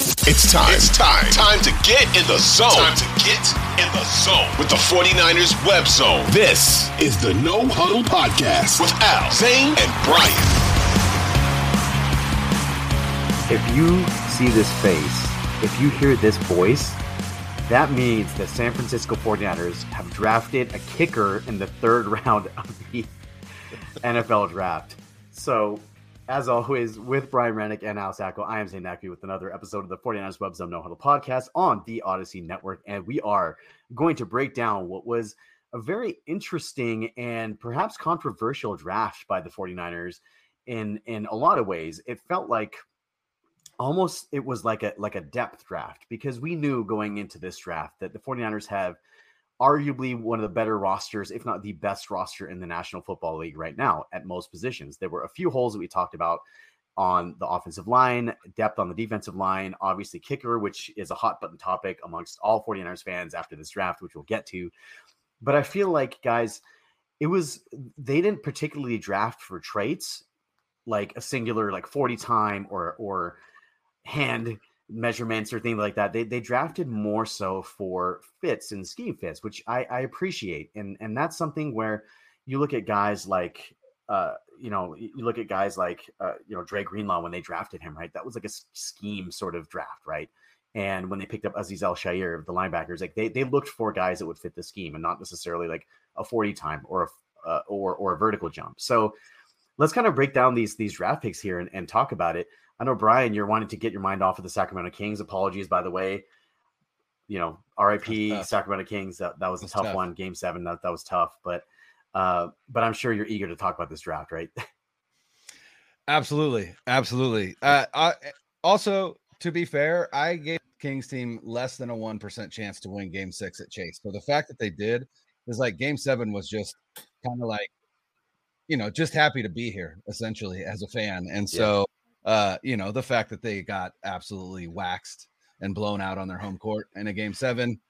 It's time. It's time. Time to get in the zone. Time to get in the zone with the 49ers web zone. This is the No Huddle Podcast with Al, Zane, and Brian. If you see this face, if you hear this voice, that means the San Francisco 49ers have drafted a kicker in the third round of the NFL draft. So as always, with Brian Rennick and Al Sacco, I am Zane Nacby with another episode of the 49ers Web Zone No Huddle podcast on the Audacy Network. And we are going to break down what was a very interesting and perhaps controversial draft by the 49ers in in a lot of ways. It felt like almost it was like a like a depth draft because we knew going into this draft that the 49ers have – arguably one of the better rosters, if not the best roster in the National Football League right now at most positions. There were a few holes that we talked about on the offensive line, depth on the defensive line, obviously kicker, which is a hot button topic amongst all 49ers fans after this draft, which we'll get to. But I feel like, guys, it was, they didn't particularly draft for traits like a singular, like 40 time or, or hand measurements or things like that. They they drafted more so for fits and scheme fits, which I, I appreciate. And and that's something where you look at guys like uh, you know, you look at guys like uh, you know Dre Greenlaw when they drafted him, right? That was like a scheme sort of draft, right? And when they picked up Aziz Al-Shaair, the linebackers, like they they looked for guys that would fit the scheme and not necessarily like a 40 time or a uh, or or a vertical jump. So let's kind of break down these these draft picks here and, and talk about it. I know Brian, you're wanting to get your mind off of the Sacramento Kings. Apologies, by the way. You know, RIP Sacramento Kings. That, that was a tough, tough, one. Game seven. That, that was tough. But uh, but I'm sure you're eager to talk about this draft, right? absolutely, absolutely. Uh, I, also, to be fair, I gave Kings team less than a one percent chance to win Game Six at Chase. So the fact that they did is like Game Seven was just kind of like, you know, just happy to be here essentially as a fan, and so uh, you know, the fact that they got absolutely waxed and blown out on their home court in a game seven,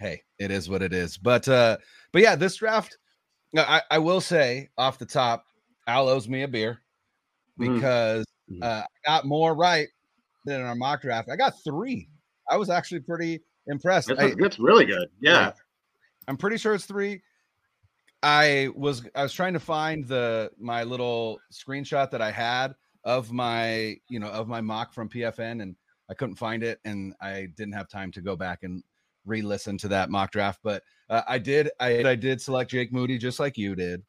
hey, it is what it is. But uh, but yeah, this draft, I, I will say off the top, Al owes me a beer mm-hmm. because mm-hmm. uh, I got more right than our mock draft. I got three. I was actually pretty impressed. That's, I, that's really good. Yeah. I'm pretty sure it's three. I was I was trying to find the my little screenshot that I had of my you know of my mock from PFN and I couldn't find it and I didn't have time to go back and re-listen to that mock draft but uh, I did I, I did select Jake Moody just like you did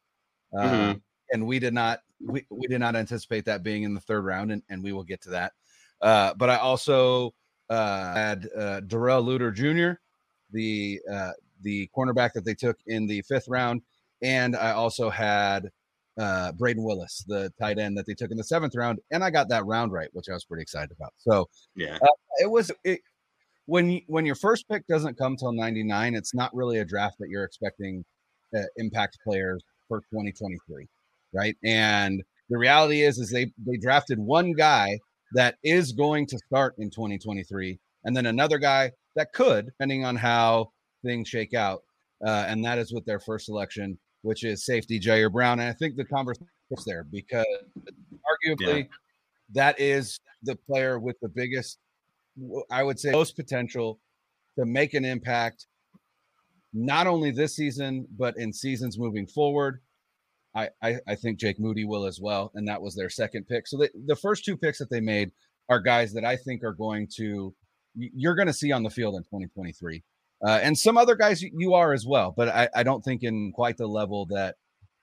uh, mm-hmm. and we did not we, we did not anticipate that being in the third round and, and we will get to that uh, but I also uh, had uh, Darrell Luter Jr. the uh, the cornerback that they took in the fifth round and I also had uh, Brayden Willis, the tight end that they took in the seventh round, and I got that round right, which I was pretty excited about. So yeah, uh, it was it, when when your first pick doesn't come till 99, it's not really a draft that you're expecting uh, impact players for 2023, right? And the reality is, is they they drafted one guy that is going to start in 2023, and then another guy that could, depending on how things shake out, uh, and that is with their first selection which is safety Ji'Ayir Brown. And I think the conversation is there because arguably yeah. that is the player with the biggest, I would say, most potential to make an impact, not only this season, but in seasons moving forward. I, I, I think Jake Moody will as well. And that was their second pick. So the, the first two picks that they made are guys that I think are going to, you're going to see on the field in 2023 uh, and some other guys you are as well, but I, I don't think in quite the level that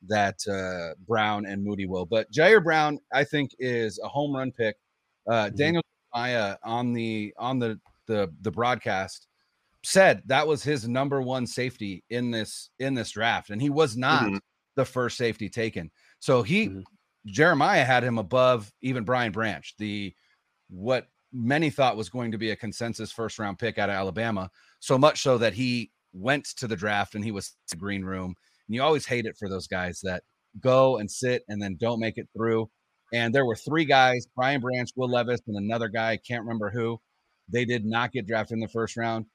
that uh, Brown and Moody will. But Jair Brown, I think, is a home run pick. Uh, mm-hmm. Daniel Jeremiah on the on the, the the broadcast said that was his number one safety in this in this draft, and he was not mm-hmm. the first safety taken. So he mm-hmm. Jeremiah had him above even Brian Branch, the what many thought was going to be a consensus first round pick out of Alabama. So much so that he went to the draft and he was in the green room. And you always hate it for those guys that go and sit and then don't make it through. And there were three guys, Brian Branch, Will Levis, and another guy, can't remember who. They did not get drafted in the first round.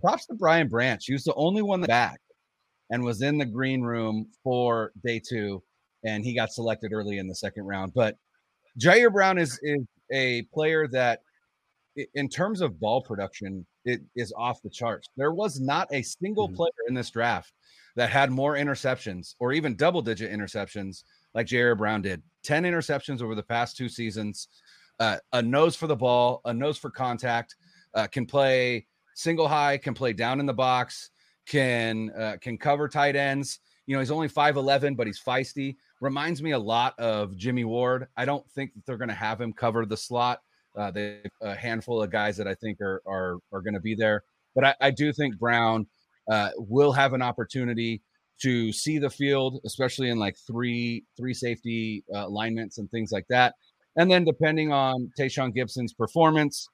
Props to Brian Branch. He was the only one that back and was in the green room for day two. And he got selected early in the second round. But Jair Brown is is a player that in terms of ball production, it is off the charts. There was not a single mm-hmm. player in this draft that had more interceptions or even double digit interceptions like Ji'Ayir Brown did. 10 interceptions over the past two seasons, uh, a nose for the ball, a nose for contact, uh, can play single high, can play down in the box, can uh, can cover tight ends. You know, he's only 5'11, but he's feisty. Reminds me a lot of Jimmy Ward. I don't think that they're going to have him cover the slot. Uh, they a handful of guys that I think are are are going to be there, but I, I do think Brown uh, will have an opportunity to see the field, especially in like three three safety uh, alignments and things like that. And then depending on Tashaun Gipson's performance,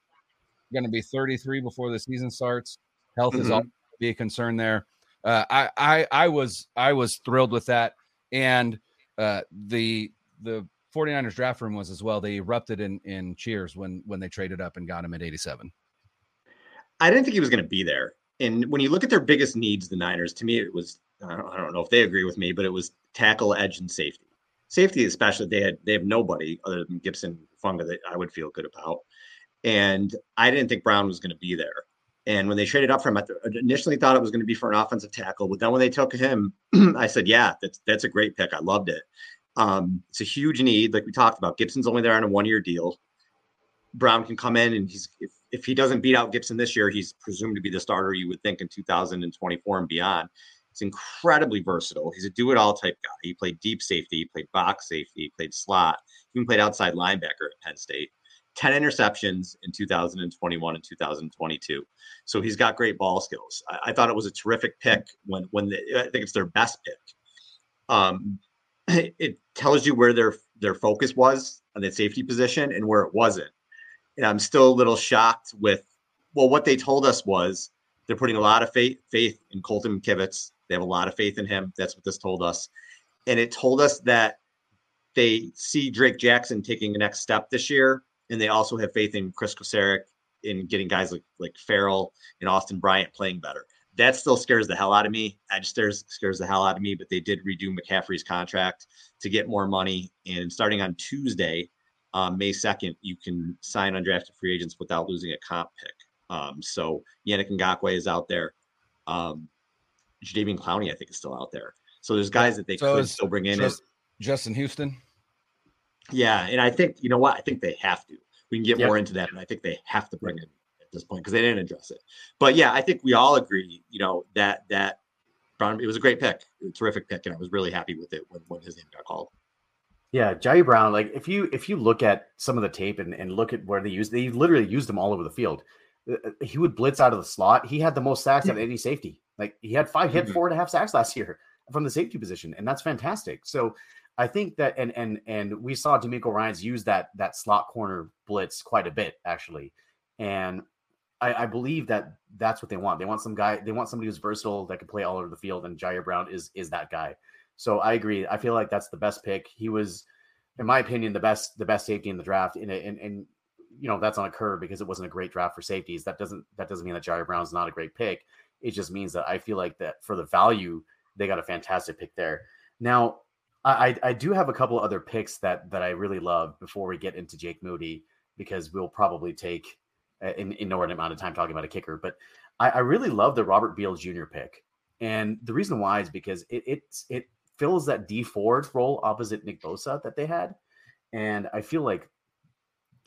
going to be 33 before the season starts. Health mm-hmm. is all be a concern there. Uh, I, I I was I was thrilled with that, and uh, the the 49ers draft room was as well. They erupted in in cheers when when they traded up and got him at 87. I didn't think he was going to be there. And when you look at their biggest needs, the Niners, to me, it was I don't, I don't know if they agree with me, but it was tackle, edge, and safety. Safety, especially, they had they have nobody other than Gipson Hufanga that I would feel good about. And I didn't think Brown was going to be there. And when they traded up for him, I initially thought it was going to be for an offensive tackle, but then when they took him, I said, "Yeah, that's that's a great pick. I loved it." Um, it's a huge need, like we talked about. Gipson's only there on a one-year deal. Brown can come in, and he's if, if he doesn't beat out Gibson this year, he's presumed to be the starter. You would think in 2024 and beyond. He's incredibly versatile. He's a do-it-all type guy. He played deep safety, he played box safety, he played slot, he even played outside linebacker at Penn State. 10 interceptions in 2021 and 2022. So he's got great ball skills. I, I thought it was a terrific pick when when they, I think it's their best pick. Um, it tells you where their their focus was on the safety position and where it wasn't. And I'm still a little shocked with well, what they told us was they're putting a lot of faith faith in Colton McKivitz. They have a lot of faith in him. That's what this told us. And it told us that they see Drake Jackson taking the next step this year and they also have faith in Chris Kocurek in getting guys like like Ferrell and Austin Bryant playing better. That still scares the hell out of me. Edge scares scares the hell out of me. But they did redo McCaffrey's contract to get more money, and starting on Tuesday, um, May second, you can sign undrafted free agents without losing a comp pick. Um, so Yannick Ngakoue is out there. Um, Jadeveon Clowney, I think, is still out there. So there's guys that they so could still bring in. Just, Justin Houston. Yeah, and I think you know what? I think they have to. We can get yep. more into that, and I think they have to bring it at this point because they didn't address it. But yeah, I think we all agree, you know, that that Brown it was a great pick, a terrific pick, and I was really happy with it when, when his name got called. Yeah, Ji'Ayir Brown, like if you if you look at some of the tape and, and look at where they use they literally used him all over the field. Uh, uh, he would blitz out of the slot. He had the most sacks yeah. of any safety. Like he had five, hit mm-hmm. four and a half sacks last year from the safety position, and that's fantastic. So I think that and and and we saw DeMeco Ryans use that that slot corner blitz quite a bit actually, and I, I, believe that that's what they want. They want some guy. They want somebody who's versatile that can play all over the field, and Ji'Ayir Brown is is that guy. So I agree. I feel like that's the best pick. He was, in my opinion, the best the best safety in the draft. And and, and you know that's on a curve because it wasn't a great draft for safeties. That doesn't that doesn't mean that Ji'Ayir Brown's not a great pick. It just means that I feel like that for the value they got a fantastic pick there. Now I, I do have a couple other picks that that I really love before we get into Jake Moody because we'll probably take an inordinate amount of time talking about a kicker. But I, I really love the Robert Beal Jr. pick, and the reason why is because it it it fills that Dee Ford role opposite Nick Bosa that they had, and I feel like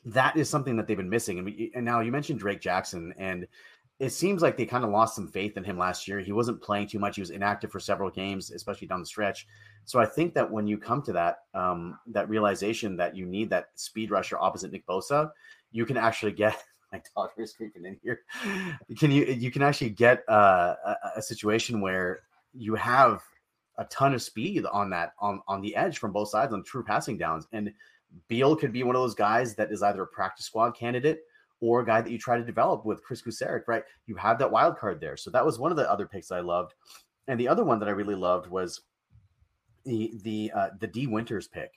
that is something that they've been missing. And, we, and now you mentioned Drake Jackson, and it seems like they kind of lost some faith in him last year. He wasn't playing too much. He was inactive for several games, especially down the stretch. So I think that when you come to that um, that realization that you need that speed rusher opposite Nick Bosa, you can actually get. My daughter is creeping in here. Can you you can actually get uh, a, a situation where you have a ton of speed on that on on the edge from both sides on true passing downs and Beal could be one of those guys that is either a practice squad candidate or a guy that you try to develop with Chris Kocurek, right? You have that wild card there. So that was one of the other picks I loved. And the other one that I really loved was the the uh, the Dee Winters pick.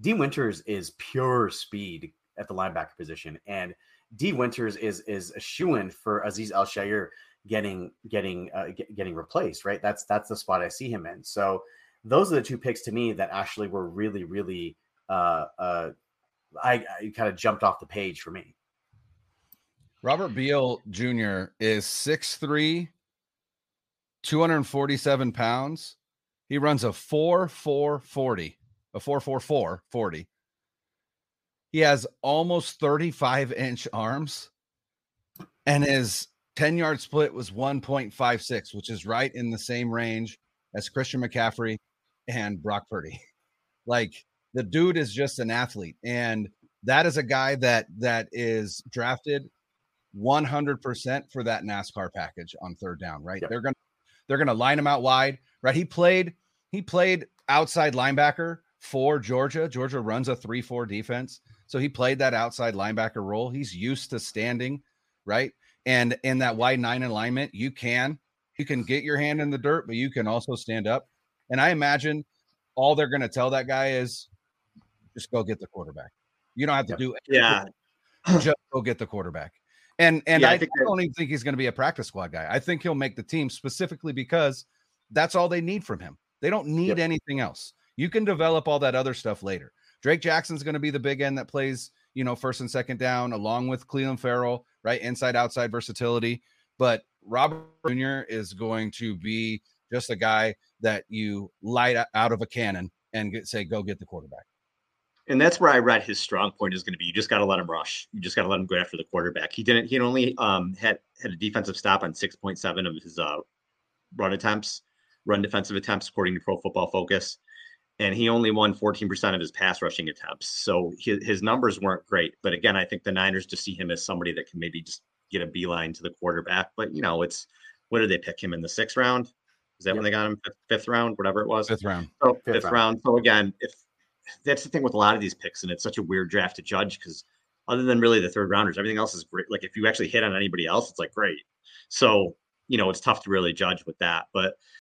Dee Winters is pure speed at the linebacker position, and Dee Winters is is a shoe in for Aziz Al-Shaair getting getting uh, getting replaced. Right, that's that's the spot I see him in. So those are the two picks to me that actually were really really uh, uh, I, I kind of jumped off the page for me. Robert Beal Jr. is 6'3, 247 pounds. He runs a 4 4 40, a 4 4 4 40. He has almost 35 inch arms, and his 10 yard split was 1.56, which is right in the same range as Christian McCaffrey and Brock Purdy. Like the dude is just an athlete, and that is a guy that that is drafted 100% for that NASCAR package on third down, right? Yep. They're going to they're going to line him out wide, right? He played he played outside linebacker for Georgia. Georgia runs a 3-4 defense. So he played that outside linebacker role. He's used to standing, right? And in that wide nine alignment, you can you can get your hand in the dirt, but you can also stand up. And I imagine all they're going to tell that guy is just go get the quarterback. You don't have to do yeah. Just go get the quarterback. And and yeah, I, I, don't even think he's going to be a practice squad guy. I think he'll make the team specifically because that's all they need from him. They don't need yep. anything else. You can develop all that other stuff later. Drake Jackson's going to be the big end that plays, you know, first and second down, along with Clelin Ferrell, right? Inside outside versatility. But Robert Jr. is going to be just a guy that you light out of a cannon and get, say, go get the quarterback and that's where I read his strong point is going to be. You just got to let him rush. You just got to let him go after the quarterback. He didn't. He only um, had had a defensive stop on six point seven of his uh, run attempts, run defensive attempts, according to Pro Football Focus, and he only won fourteen percent of his pass rushing attempts. So his, his numbers weren't great. But again, I think the Niners just see him as somebody that can maybe just get a beeline to the quarterback. But you know, it's what did they pick him in the sixth round? Is that yep. when they got him fifth, fifth, round, whatever it was? Fifth round. So fifth, fifth round. round. So again, if that's the thing with a lot of these picks, and it's such a weird draft to judge because other than really the third rounders, everything else is great. Like if you actually hit on anybody else, it's like great. So you know, it's tough to really judge with that. But